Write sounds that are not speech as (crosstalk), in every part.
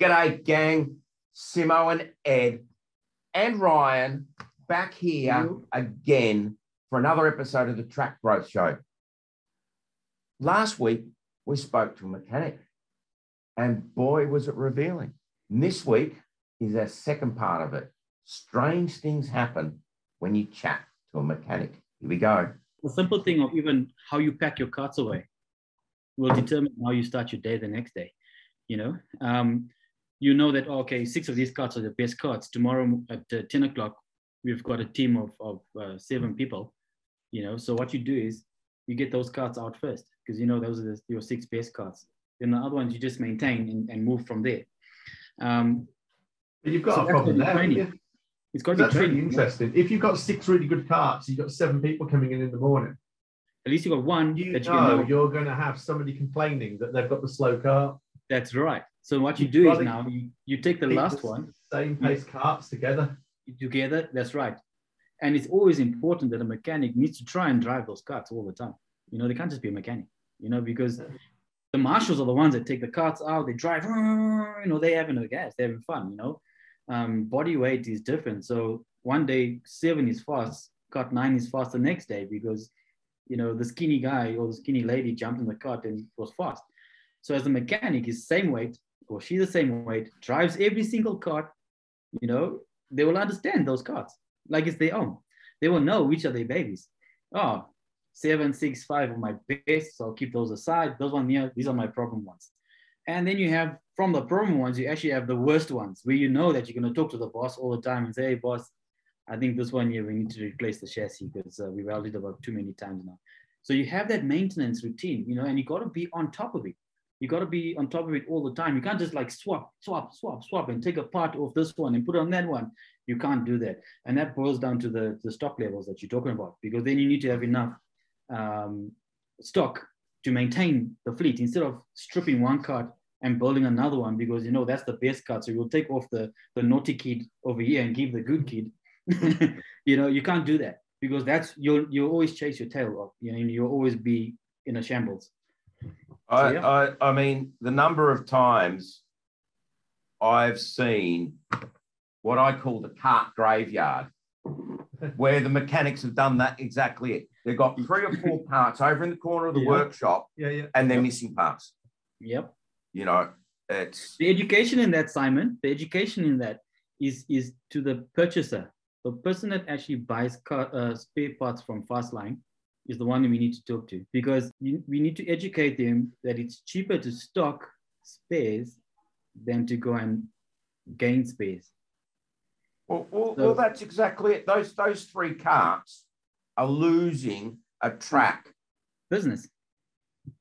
G'day, gang. Simo and Ed and Ryan back here again for another episode of the Track Growth Show. Last week, we spoke to a mechanic, and boy, was it revealing. And this week is our second part of it. Strange things happen when you chat to a mechanic. Here we go. The simple thing of even how you pack your carts away will determine how you start your day the next day. You know, um, you know that okay, six of these cards are the best cards. Tomorrow at uh, ten o'clock, we've got a team of of uh, seven people. You know, so what you do is you get those cards out first because you know those are the, your six best cards. Then the other ones you just maintain and, and move from there. Um, but you've got so a problem there. It's got to That's be training. really interesting. If you've got six really good cards, you've got seven people coming in in the morning. At least you've got one You that you know, can know. you're going to have somebody complaining that they've got the slow cart. That's right. So what you You've do is now you, you take the last the one Same pace carts together. together. That's right. And it's always important that a mechanic needs to try and drive those carts all the time. You know, they can't just be a mechanic, you know, because the marshals are the ones that take the carts out, they drive, you know, they having a gas, they're having fun, you know. Um, body weight is different. So one day seven is fast, cart nine is fast the next day because, you know, the skinny guy or the skinny lady jumped in the cart and was fast. So as a mechanic, is same weight or she's the same weight, drives every single cart, you know, they will understand those carts like it's their own. They will know which are their babies. Oh, seven, six, five are my best, so I'll keep those aside. Those one here, these are my problem ones. And then you have from the problem ones, you actually have the worst ones where you know that you're going to talk to the boss all the time and say, hey, boss, I think this one here we need to replace the chassis because uh, we welded about too many times now. So you have that maintenance routine, you know, and you got to be on top of it. You got to be on top of it all the time. You can't just like swap, swap, swap, swap, and take a part of this one and put on that one. You can't do that, and that boils down to the the stock levels that you're talking about. Because then you need to have enough um, stock to maintain the fleet instead of stripping one cart and building another one because you know that's the best cart. So you'll take off the the naughty kid over here and give the good kid. (laughs) you know you can't do that because that's you'll you'll always chase your tail off. You know you'll always be in a shambles. I, yeah. I, I mean, the number of times I've seen what I call the cart graveyard, (laughs) where the mechanics have done that exactly it. They've got three or four parts over in the corner of the Yeah. workshop Yeah, yeah. and they're missing parts. Yep. You know, it's the education in that simon the education in that is is to the purchaser the person that actually buys car, uh, spare parts from fastline is the one that we need to talk to because you, we need to educate them that it's cheaper to stock spares than to go and gain spares well, well, So- well, that's exactly it. Those those three carts are losing a track business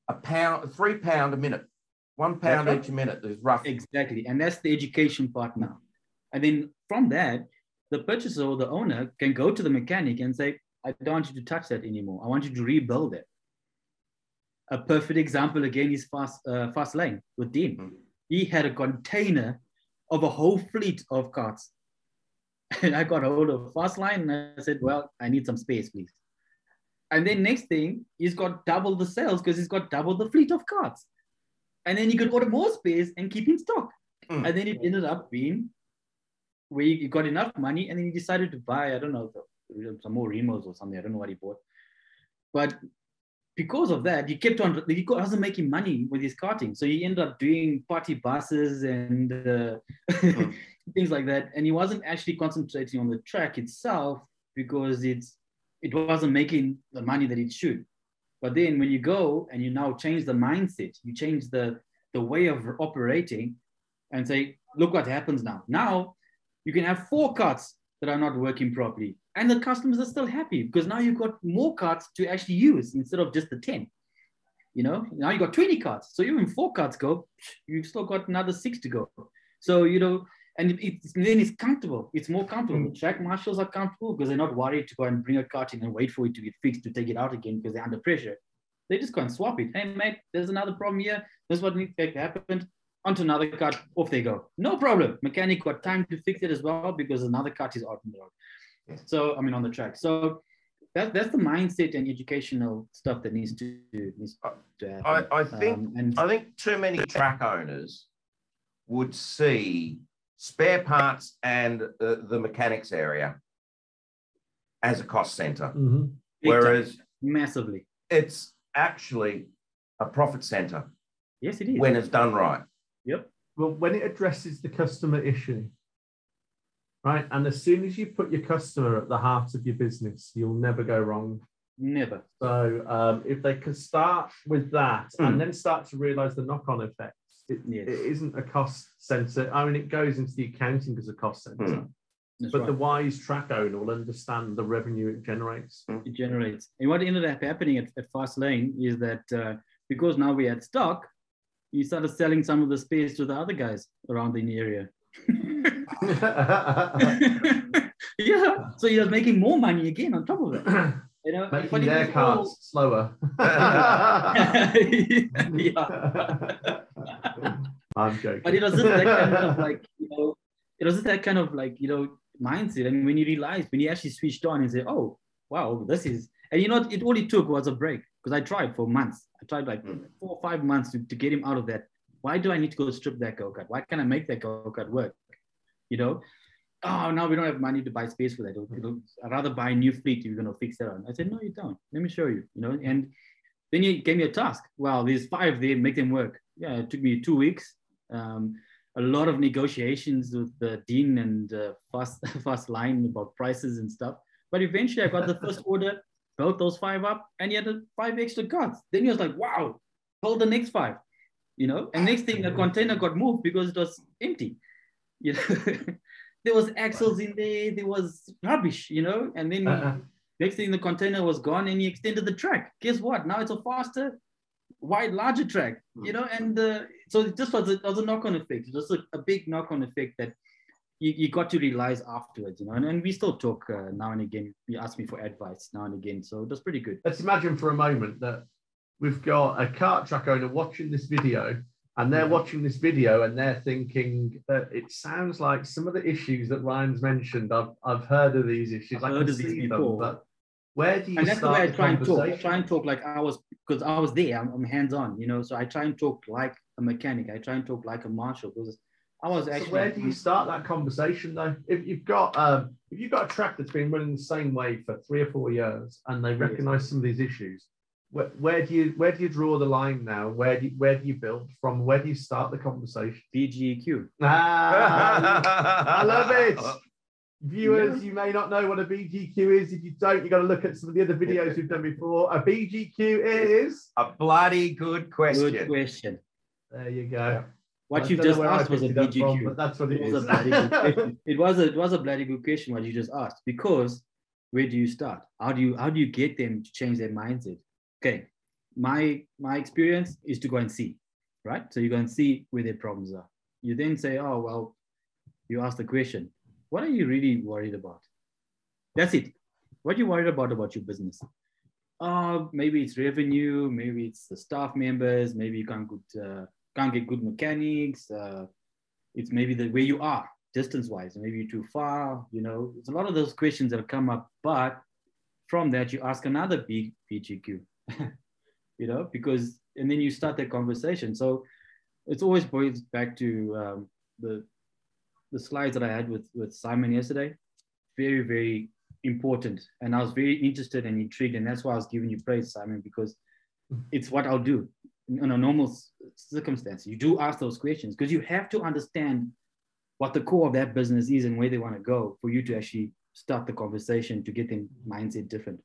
a pound, three pound a minute, one pound right. each minute. There's roughly exactly and that's the education part now and then from that the purchaser or the owner can go to the mechanic and say i don't want you to touch that anymore. I want you to rebuild it. A perfect example again is fast uh, fast lane with dean. Mhm. he had a container of a whole fleet of carts. (laughs) And i got a hold of fast line and i said well i need some space please. And then next thing he's got double the sales because he's got double the fleet of carts. And then he could order more space and keep in stock. Mm. and then it ended up being where he got enough money and then he decided to buy i don't know some more remos or something. I don't know what he bought. But because of that he kept on he wasn't making money with his karting. So he ended up doing party buses and uh, Mm. (laughs) things like that. And he wasn't actually concentrating on the track itself because it's it wasn't making the money that it should. But then when you go and you now change the mindset you change the the way of operating and say look what happens now. Now you can have four carts that are not working properly. And the customers are still happy because now you've got more carts to actually use instead of just the 10 you know? Now you've got 20 carts so even four carts go you've still got another six to go. So you know and it's, then it's comfortable. It's more comfortable. Mm. Track marshals are comfortable because they're not worried to go and bring a cart in and wait for it to get fixed to take it out again because they're under pressure. They just go and swap it. Hey mate there's another problem here. This is what needs to happen onto another cart off they go no problem mechanic got time to fix it as well because another cart is out on the road so i mean on the track so that, that's the mindset and educational stuff that needs to needs to happen. I, I think Um, and I think too many track owners would see spare parts and uh, the mechanics area as a cost center, Mhm. Big time. whereas massively. it's actually a profit center Yes, it is. when it's done right. Yep. Well, when it addresses the customer issue, right? And as soon as you put your customer at the heart of your business, you'll never go wrong. Never. So um, if they can start with that Mm. and then start to realize the knock-on effects, it, Yes. it isn't a cost center. I mean, it goes into the accounting as a cost center, Mm. But right. the wise track owner will understand the revenue it generates. it generates. And what ended up happening at, at Fast Lane is that uh, because now we had stock, you started selling some of the space to the other guys around in the area. (laughs) yeah. So he was making more money again on top of it. (clears throat) You know, Making their cars all- slower. (laughs) (laughs) yeah. I'm joking. But it was just that kind of like, you know, it was just that kind of like, you know, mindset. And when you realize, when you actually switched on and say, oh, wow, this is, and you know, it all it took was a break because I tried for months. I tried like Mm. four or five months to, to get him out of that. Why do I need to go strip that go kart? Why can't I make that go kart work? You know, oh, now we don't have money to buy space for that. I'd rather buy a new fleet if you're going to fix that on. I said, no, you don't. Let me show you, you know, and then you gave me a task. Well, there's five there, make them work. Yeah, it took me two weeks. Um, a lot of negotiations with the dean and uh, fast (laughs) fast line about prices and stuff. But eventually, I got the first (laughs) order, built those five up, and he had five extra carts. Then he was like, "Wow, build the next five. You know, and next thing the container got moved because it was empty. You know, (laughs) there was axles in there, there was rubbish. You know, and then Uh-uh. next thing the container was gone, and he extended the track. Guess what? Now it's a faster, wide, larger track. You know, and uh, so it just was a, was a knock-on effect. It was a, a big knock-on effect that you, you got to realize afterwards, you know. And, and we still talk uh, now and again. You ask me for advice now and again, so it was pretty good. Let's imagine for a moment that we've got a cart track owner watching this video and they're watching this video and they're thinking that it sounds like some of the issues that Ryan's mentioned. I've, I've heard of these issues. I've I heard of these see them, but where do you And that's the way I try and talk. I try and talk like I was, because I was there. I'm, I'm hands-on, you know. So I try and talk like a mechanic. I try and talk like a marshal because I was So where do you start that conversation though? If you've got um, if you've got a track that's been running the same way for three or four years and they recognise some of these issues, where, where do you where do you draw the line now? Where do you, where do you build from? Where do you start the conversation? BGEQ. Ah, I love it. Viewers, you may not know what a BGQ is. If you don't, you got to look at some of the other videos we've done before. A BGQ is A bloody good question. Good question. there. You go. What I you don't just asked was a it from, but that's what it It was a bloody (laughs) good question. It was a it was a bloody good question what you just asked because where do you start? How do you how do you get them to change their mindset? Okay, my my experience is to go and see, right? So you go and see where their problems are. You then say, oh well, you ask the question, what are you really worried about? That's it. What are you worried about about your business? Oh, maybe it's revenue, maybe it's the staff members, maybe you can't get uh, can't get good mechanics. Uh, it's maybe the where you are distance wise maybe you're too far you know? It's a lot of those questions that come up but from that you ask another big bgq (laughs) you know? Because and then you start that conversation. So it's always boils back to um, the the slides that i had with with simon yesterday. Very very important. And i was very interested and intrigued and that's why i was giving you praise simon because it's what i'll do in a normal circumstance you do ask those questions because you have to understand what the core of that business is and where they want to go for you to actually start the conversation to get them mindset different.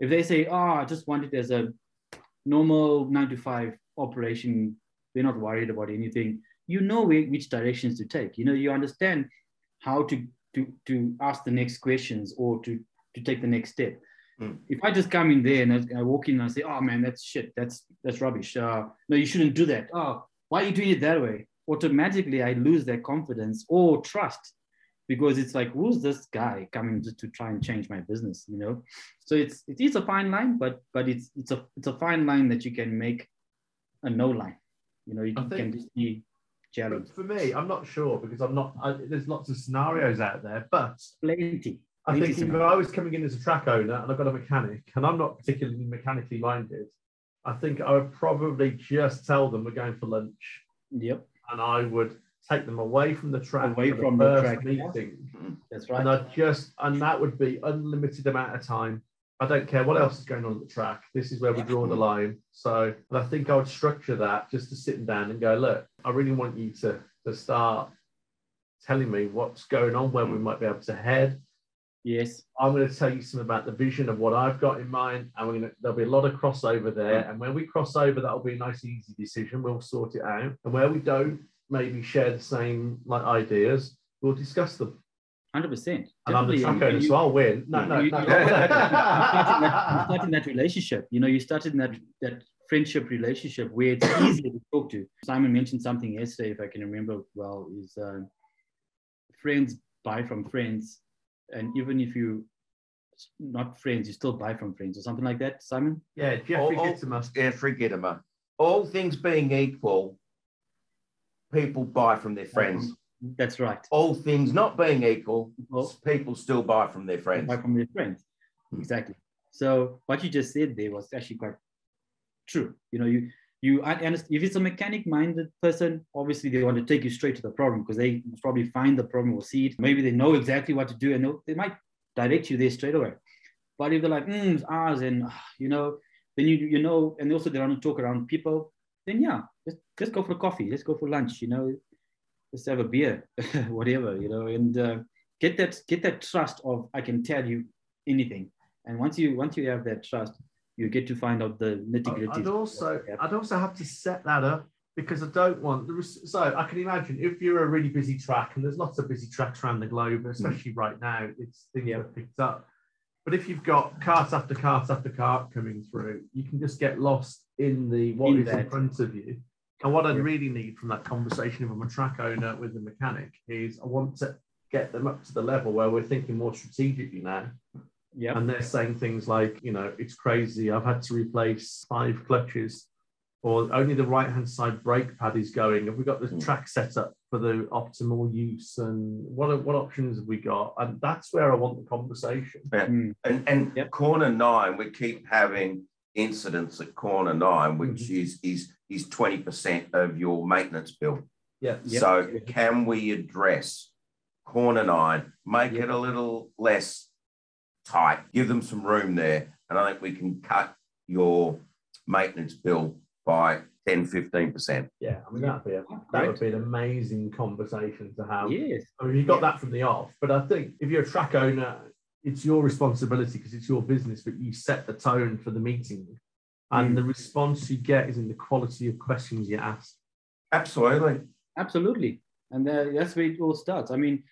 If they say, oh, I just want it as a normal nine to five operation, they're not worried about anything, you know which directions to take. You know, you understand how to, to, to ask the next questions or to, to take the next step. Mm. If I just come in there and I, I walk in and I say, oh man, that's shit, that's, that's rubbish. Uh, no, you shouldn't do that. Oh, why are you doing it that way? automatically I lose their confidence or trust because it's like, who's this guy coming just to try and change my business? You know, so it's it is a fine line, but but it's it's a it's a fine line that you can make a no line. You know, you I can just be for me, I'm not sure because I'm not. I, there's lots of scenarios out there, but Plenty. I think if. I was coming in as a track owner and I've got a mechanic and I'm not particularly mechanically minded, I think I would probably just tell them we're going for lunch Yep. and I would take them away from the track, Away from the first track, meeting, That's right. and. I just and that would be unlimited amount of time. I don't care what else is going on at the track. This is where we draw the line. So, and I think I would structure that just to sit down and go, look, I really want you to to start telling me what's going on, where we mm. might be able to head. Yes. I'm going to tell you some about the vision of what I've got in mind, and we're going to, there'll be a lot of crossover there. And when we cross over, that'll be a nice, easy decision. We'll sort it out. And where we don't maybe share the same like ideas, we'll discuss them. Hundred percent. And I'm the track owner, so I'll win. No, no, you- no. you- you that, you started that relationship. You know, you started in that that friendship relationship where it's easier to talk to. Simon mentioned something yesterday, if I can remember well, is uh, friends buy from friends, and even if you not friends, you still buy from friends or something like that. Simon. yeah, Jeffrey oh. Gitomer. Yeah, forget them. uh, All things being equal, people buy from their friends. That's right. All things not being equal, Well, people still buy from their friends. buy from their friends. Exactly. So what you just said there was actually quite true. You know, you you if it's a mechanic-minded person, obviously they want to take you straight to the problem because they probably find the problem or see it. Maybe they know exactly what to do and they'll- might direct you there straight away. But if they're like, mm, ours, and ah, you know, then you you know, and also they want to talk around people, then yeah, let's go for coffee, let's go for lunch, you know, let's have a beer, (laughs) whatever, you know, and uh, get that get that trust of I can tell you anything. And once you once you have that trust, you get to find out the nitty gritty. I'd also, I'd also have to set that up because I don't want the so I can imagine if you're a really busy track and there's lots of busy tracks around the globe, mm. especially right now, it's things Yeah. have picked up. But if you've got cart after cart after cart coming through, you can just get lost in the what is In in that. front of you. And what I'd Yeah. really need from that conversation if I'm a track owner with the mechanic is I want to get them up to the level where we're thinking more strategically now. Yeah, And they're saying things like, you know, it's crazy. I've had to replace five clutches, or only the right hand side brake pad is going. Have we got the Hmm. track set up for the optimal use? And what are, what options have we got? And that's where I want the conversation. Mm, And and Yep. corner nine, we keep having incidents at corner nine, which Mm-hmm. is is is 20% of your maintenance bill. Yeah. Yep. So can we address corner nine, make Yep. it a little less tight, give them some room there, and I think we can cut your maintenance bill by 10, 15%. Yeah. I mean, that'd be a, that Great. would be an amazing conversation to have. yes, I mean, you got that from the off, but I think if you're a track owner, it's your responsibility because it's your business, but you set the tone for the meeting. And Mm. the response you get is in the quality of questions you ask. Absolutely. absolutely, and uh, that's where it all starts. I mean,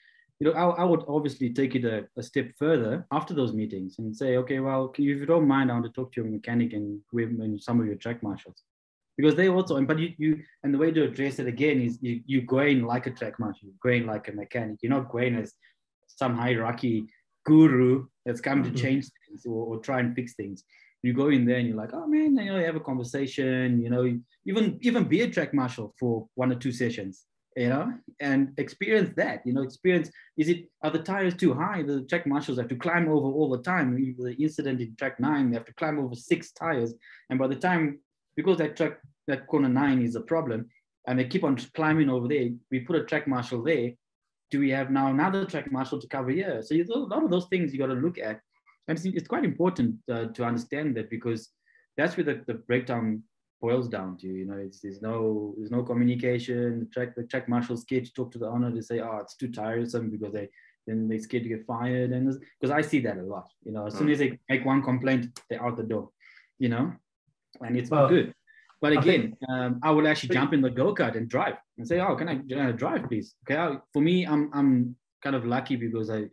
you know, I, I would obviously take it a, a step further after those meetings and say, okay, well, can you, if you don't mind, I want to talk to your mechanic and with and some of your track marshals. Because they also, and but you, you and the way to address it again is you, you going like a track marshal, you're going like a mechanic. You're not going as some hierarchy guru that's come Mhm. to change things or, or try and fix things. You go in there and you're like, oh man, you know, you have a conversation, you know, even even be a track marshal for one or two sessions, you know, and experience that. You know, experience is it are the tires too high? The track marshals have to climb over all the time. The incident in track nine, they have to climb over six tires, and by the time because that track that corner nine is a problem, and they keep on climbing over there, we put a track marshal there. Do we have now another track marshal to cover here? So a lot of those things you got to look at, and it's, it's quite important uh, to understand that because that's where the, the breakdown boils down to. You know, it's there's no there's no communication. The track the track marshal's scared to talk to the owner to say, oh, it's too tiresome because they then they scared to get fired, and because I see that a lot. You know, as soon as they make one complaint, they're out the door. You know, and it's Well, not good. But I again, um, I will actually jump in the go kart and drive and say, "Oh, can I, I drive, please?" Okay, I, for me, I'm I'm kind of lucky because I,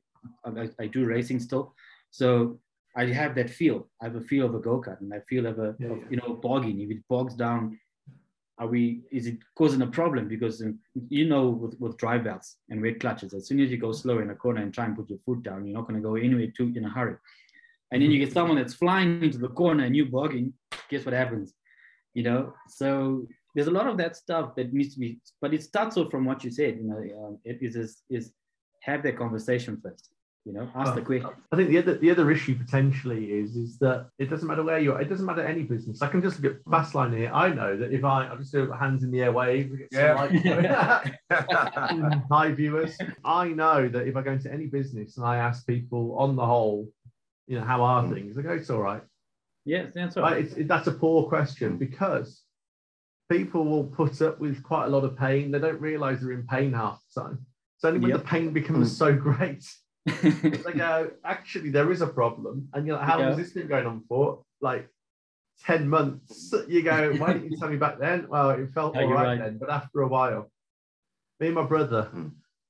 I I do racing still, so I have that feel. I have a feel of a go kart, and I feel of a Yeah, of, you know bogging. If it bogs down, are we? Is it causing a problem? Because um, you know, with, with drive belts and red clutches, as soon as you go slow in a corner and try and put your foot down, you're not going to go anywhere too in a hurry. And then you get someone that's flying into the corner and you bogging. Guess what happens? You know. So there's a lot of that stuff that needs to be, but it starts off from what you said. You know, um, it is is, is have that conversation first. You know, ask the question. I think the other the other issue potentially is is that it doesn't matter where you are. It doesn't matter any business. I can just look at hmm. Fastline here. I know that if I I'll just do hands in the air wave, we Yeah. (laughs) (laughs) Hi viewers. I know that if I go into any business and I ask people on the whole, you know, how are Mm. things? They go, it's all right. Yes, that's Right, right. it's, it, that's a poor question hmm. because people will put up with quite a lot of pain. They don't realize they're in pain half the time. It's only when Yep. the pain becomes hmm. so (laughs) great they (laughs) go, actually, there is a problem. And you're like, how long has this been going on for? Like 10 months. You go, why didn't you tell me back then? Well, it felt Yeah, all you're right, right. then. But after a while, me and my brother, Hmm.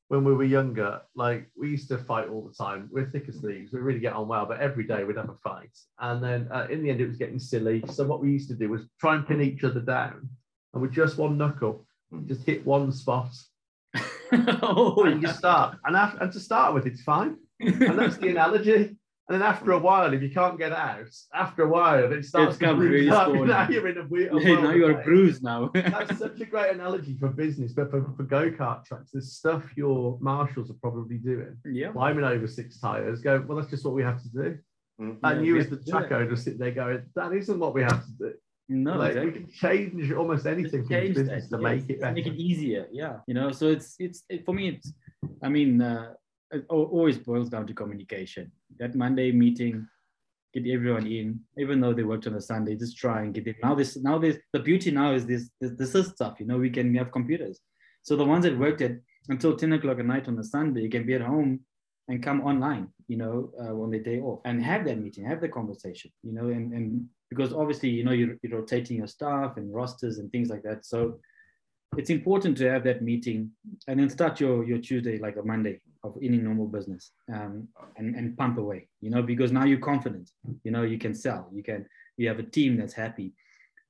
when we were younger, like we used to fight all the time. We're thick as thieves. We really get on well, but every day we'd have a fight. And then uh, in the end, it was getting silly. So what we used to do was try and pin each other down. And with just one knuckle, Hmm. just hit one spot oh, (laughs) and you start. And, after, and to start with, it's fine. And that's the analogy. And then after a while, if you can't get out, after a while, it starts to bruise really up. sore (laughs) Now now. you're in a weird. a now you're of a bruise now. (laughs) That's such a great analogy for business, but for, for go kart tracks, there's stuff your marshals are probably doing. yeah. Climbing over six tires, go, well, that's just what we have to do. Mhm. And Yeah, you, as the to do track owner, sit there going, that isn't what we have to do. No, like, exactly. We can change almost anything in change business that, to make it better. make it easier yeah you know so it's it's it, for me it's i mean uh, it always boils down to communication that monday meeting get everyone in even though they worked on a sunday just try and get it now this now this the beauty now is this this, this is stuff you know we can have computers so the ones that worked at until 10 o'clock at night on a sunday you can be at home and come online you know uh, on the day off and have that meeting have the conversation you know and and because obviously you know you're, you're rotating your staff and rosters and things like that so it's important to have that meeting and then start your your tuesday like a monday of any normal business um, and and pump away you know because now you're confident you know you can sell you can you have a team that's happy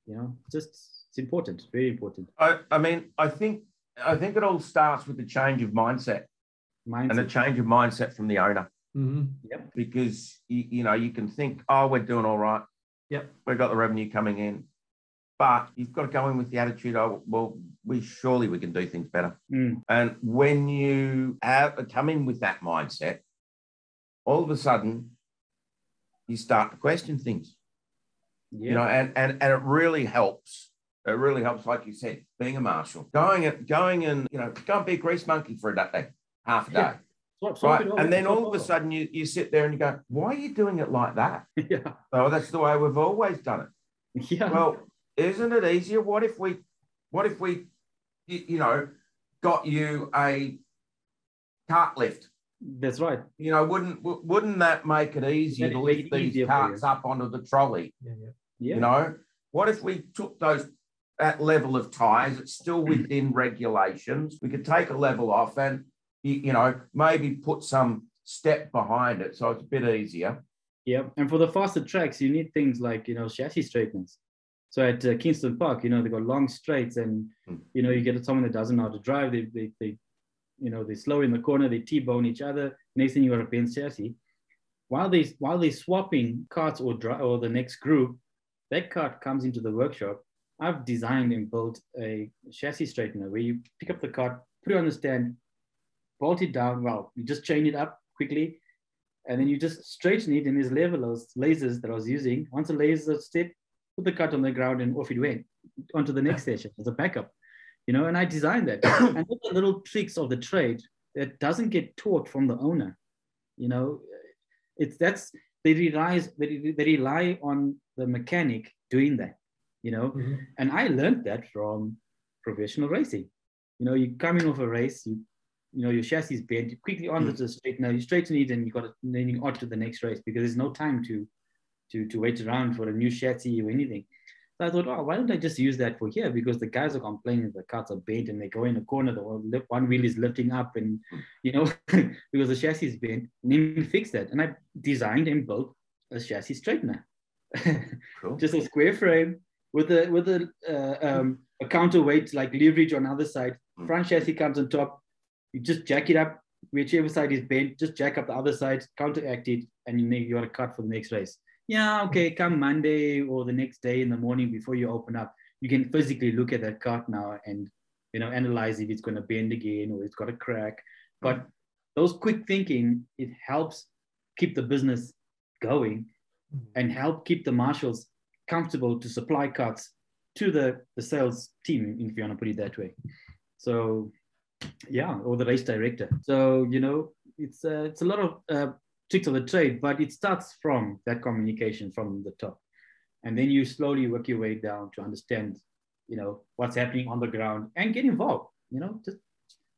you know just it's important very important I, I mean, I think I think it all starts with the change of mindset mindset. and a mindset change of mindset from the owner. Mhm. because you, you know you can think, oh, we're doing all right. Yep. we've got the revenue coming in, but you've got to go in with the attitude, oh, well, we surely we can do things better. Mm, And when you have come in with that mindset, all of a sudden you start to question things. yeah You know, and and and it really helps. It really helps, like you said, being a marshal, going and going and you know, go and be a grease monkey for a day, half a day. Right. And then all of a sudden you, you sit there and you go, why are you doing it like that? (laughs) yeah Oh, that's the way we've always done it. yeah Well, isn't it easier? What if we, what if we, you, you know, got you a cart lift? that's right You know, wouldn't wouldn't that make it easier That'd to lift these carts up onto the trolley? Yeah, yeah. yeah You know, what if we took those that level of tires? It's still (clears throat) within regulations. We could take a level off and you, you know maybe put some step behind it, so it's a bit easier. Yeah, and for the faster tracks, you need things like you know chassis straighteners. So at uh, Kingston Park, you know they've got long straights, and Hmm. you know you get someone that doesn't know how to drive. They they, they you know they slow in the corner, they t-bone each other. Next thing you got a Benz chassis. While they while they swapping carts or dri- or the next group, that cart comes into the workshop. I've designed and built a chassis straightener where you pick up the cart, put it on the stand, bolt it down. Well, you just chain it up quickly, and then you just straighten it. And there's levelers, lasers that I was using. Once the laser step, put the cut on the ground, and off it went onto the next station as a backup. You know, and I designed that. (coughs) and are little tricks of the trade that doesn't get taught from the owner. You know, it's that's they rely they, they rely on the mechanic doing that. You know, Mhm. and I learned that from professional racing. You know, you come in off a race, you you know your chassis is bent, quickly onto the straightener, you straighten it, and you got to then you on to the next race because there's no time to to to wait around for a new chassis or anything. So I thought, oh, why don't I just use that for here? Because the guys are complaining the cars are bent and they go in a corner, the one one wheel is lifting up, and you know (laughs) because the chassis is bent. And then we fix that, and I designed and built a chassis straightener. Cool. (laughs) just a square frame with a with a uh, um, a counterweight like leverage on the other side. Mm. Front chassis comes on top. You just jack it up, whichever side is bent. Just jack up the other side, counteract it, and you make you got a cut for the next race. Yeah, okay. Come Monday or the next day in the morning before you open up, you can physically look at that cart now and you know analyze if it's going to bend again or it's got a crack. But those quick thinking it helps keep the business going and help keep the marshals comfortable to supply carts to the, the sales team, if you want to put it that way. So, yeah, or the race director. So, you know, it's, uh, it's a lot of uh, tricks of the trade, but it starts from that communication from the top. And then you slowly work your way down to understand, you know, what's happening on the ground and get involved, you know, just,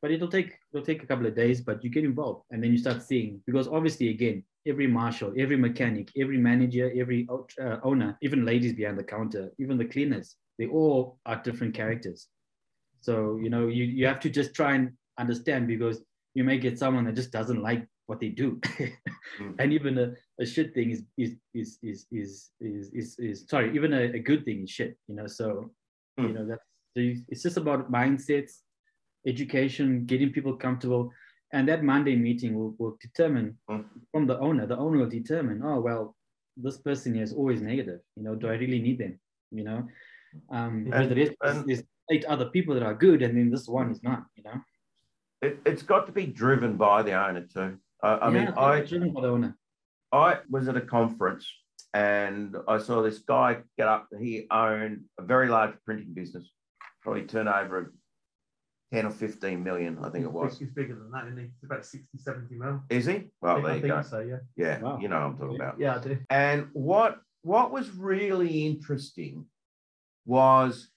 but it'll take, it'll take a couple of days, but you get involved and then you start seeing, because obviously again, every marshal, every mechanic, every manager, every uh, owner, even ladies behind the counter, even the cleaners, they all are different characters. So, you know, you, you have to just try and understand because you may get someone that just doesn't like what they do. mm. (laughs) And even a, a shit thing is, is, is, is, is, is, is, is sorry, even a, a good thing is shit, you know? So, mm. you know, that's, it's just about mindsets, education, getting people comfortable and that Monday meeting will, will determine mm. from the owner, the owner will determine, oh, well, this person is always negative. You know, do I really need them? You know, um, and, the rest and, there's eight other people that are good, and then this one is not, you know. It, has got to be driven by the owner too. I, I yeah, mean, I, driven by the owner. I was at a conference and I saw this guy get up. He owned a very large printing business, probably turnover of 10 or 15 million, I think it was. He's bigger than that, isn't he? He's about 60, 70 mil. Is he? Well, yeah, there I you go. So, yeah. Yeah, wow. you know what I'm talking about. Yeah, I do. And what what was really interesting was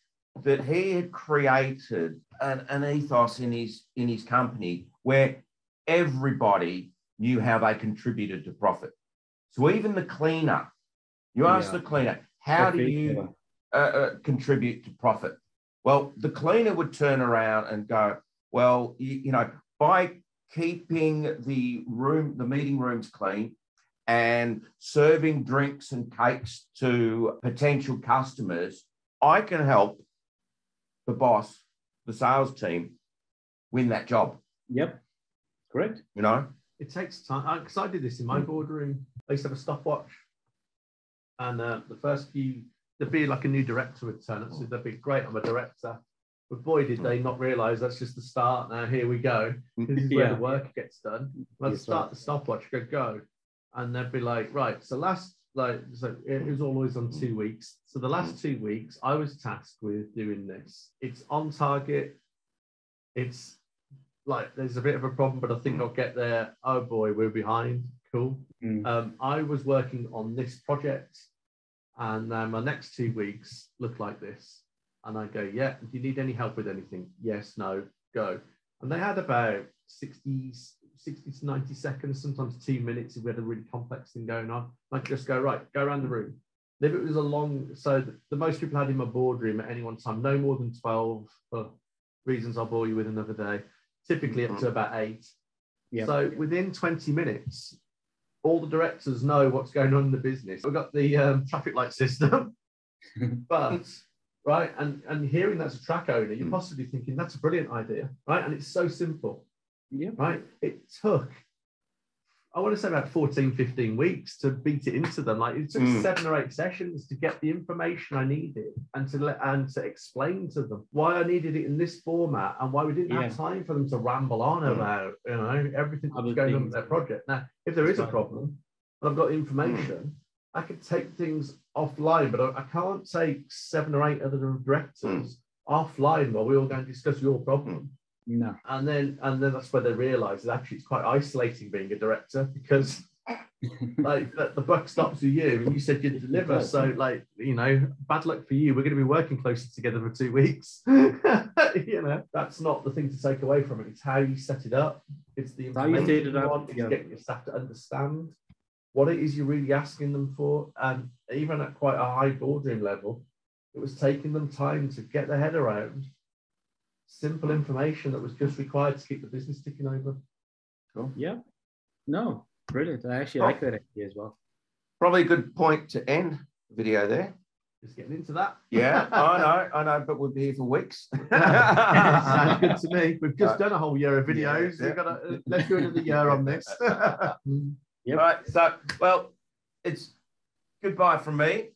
that he had created an, an ethos in his in his company where everybody knew how they contributed to profit. So even the cleaner, you ask yeah. the cleaner, how do you uh, uh, contribute to profit? Well, the cleaner would turn around and go, well, you, you know, by keeping the room, the meeting rooms clean and serving drinks and cakes to potential customers, I can help the boss, the sales team, win that job. Yep, correct. You know, it takes time uh, because I did this in my mm. boardroom. I used to have a stopwatch, and uh, the first few there'd be like a new director would turn up. So they'd be great, I'm a director. But boy, did they not realize that's just the start. Now here we go. Mm, this is where yeah. the work gets done. Let's start right. the stopwatch, go go. And they'd be like, right, so last like so it was always on two weeks. So the last two weeks I was tasked with doing this. It's on target. It's like there's a bit of a problem, but I think I'll get there. Oh boy, we're behind. Cool. Mm. Um, I was working on this project and then my next two weeks look like this. And I go, yeah, do you need any help with anything? Yes, no, go. And they had about 60, 60 to 90 seconds, sometimes two minutes if we had a really complex thing going on. I could just go, right, go around the room. If it was a long, so the, the most people had in my boardroom at any one time, no more than 12 for reasons I'll bore you with another day, typically up to mm-hmm. about eight. Yep. So within 20 minutes, all the directors know what's going on in the business. We've got the um, traffic light system, (laughs) but right, and and hearing that's a track owner, you're possibly thinking that's a brilliant idea, right? And it's so simple, yeah, right. It took, I want to say about 14, 15 weeks to beat it into them. Like it took mm. seven or eight sessions to get the information I needed and to let and to explain to them why I needed it in this format and why we didn't yeah. have time for them to ramble on mm. about you know everything that was going on with their project. Now if there is a problem and I've got information, I could take things offline, but I, I can't take seven or eight other directors mm. offline while we all go and discuss your problem. No. And then and then that's where they realise that actually it's quite isolating being a director because (laughs) like the buck stops with you and you said you'd deliver. So like, you know, bad luck for you. We're going to be working closer together for two weeks. (laughs) you know, that's not the thing to take away from it. It's how you set it up. It's the information you, you want. It's yeah. getting your staff to understand what it is you're really asking them for. And even at quite a high boardroom level, it was taking them time to get their head around simple information that was just required to keep the business ticking over. Cool. Yeah. No, brilliant. I actually oh. like that idea as well. Probably a good point to end the video there. Just getting into that. Yeah, (laughs) I know, I know, but we'll be here for weeks. (laughs) Sounds good to me. (laughs) We've just done a whole year of videos. Yeah, We've got to, let's do another year on this. yep. Right. So, well, it's goodbye from me.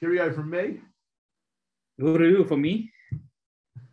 Cheerio from me. Guru for me.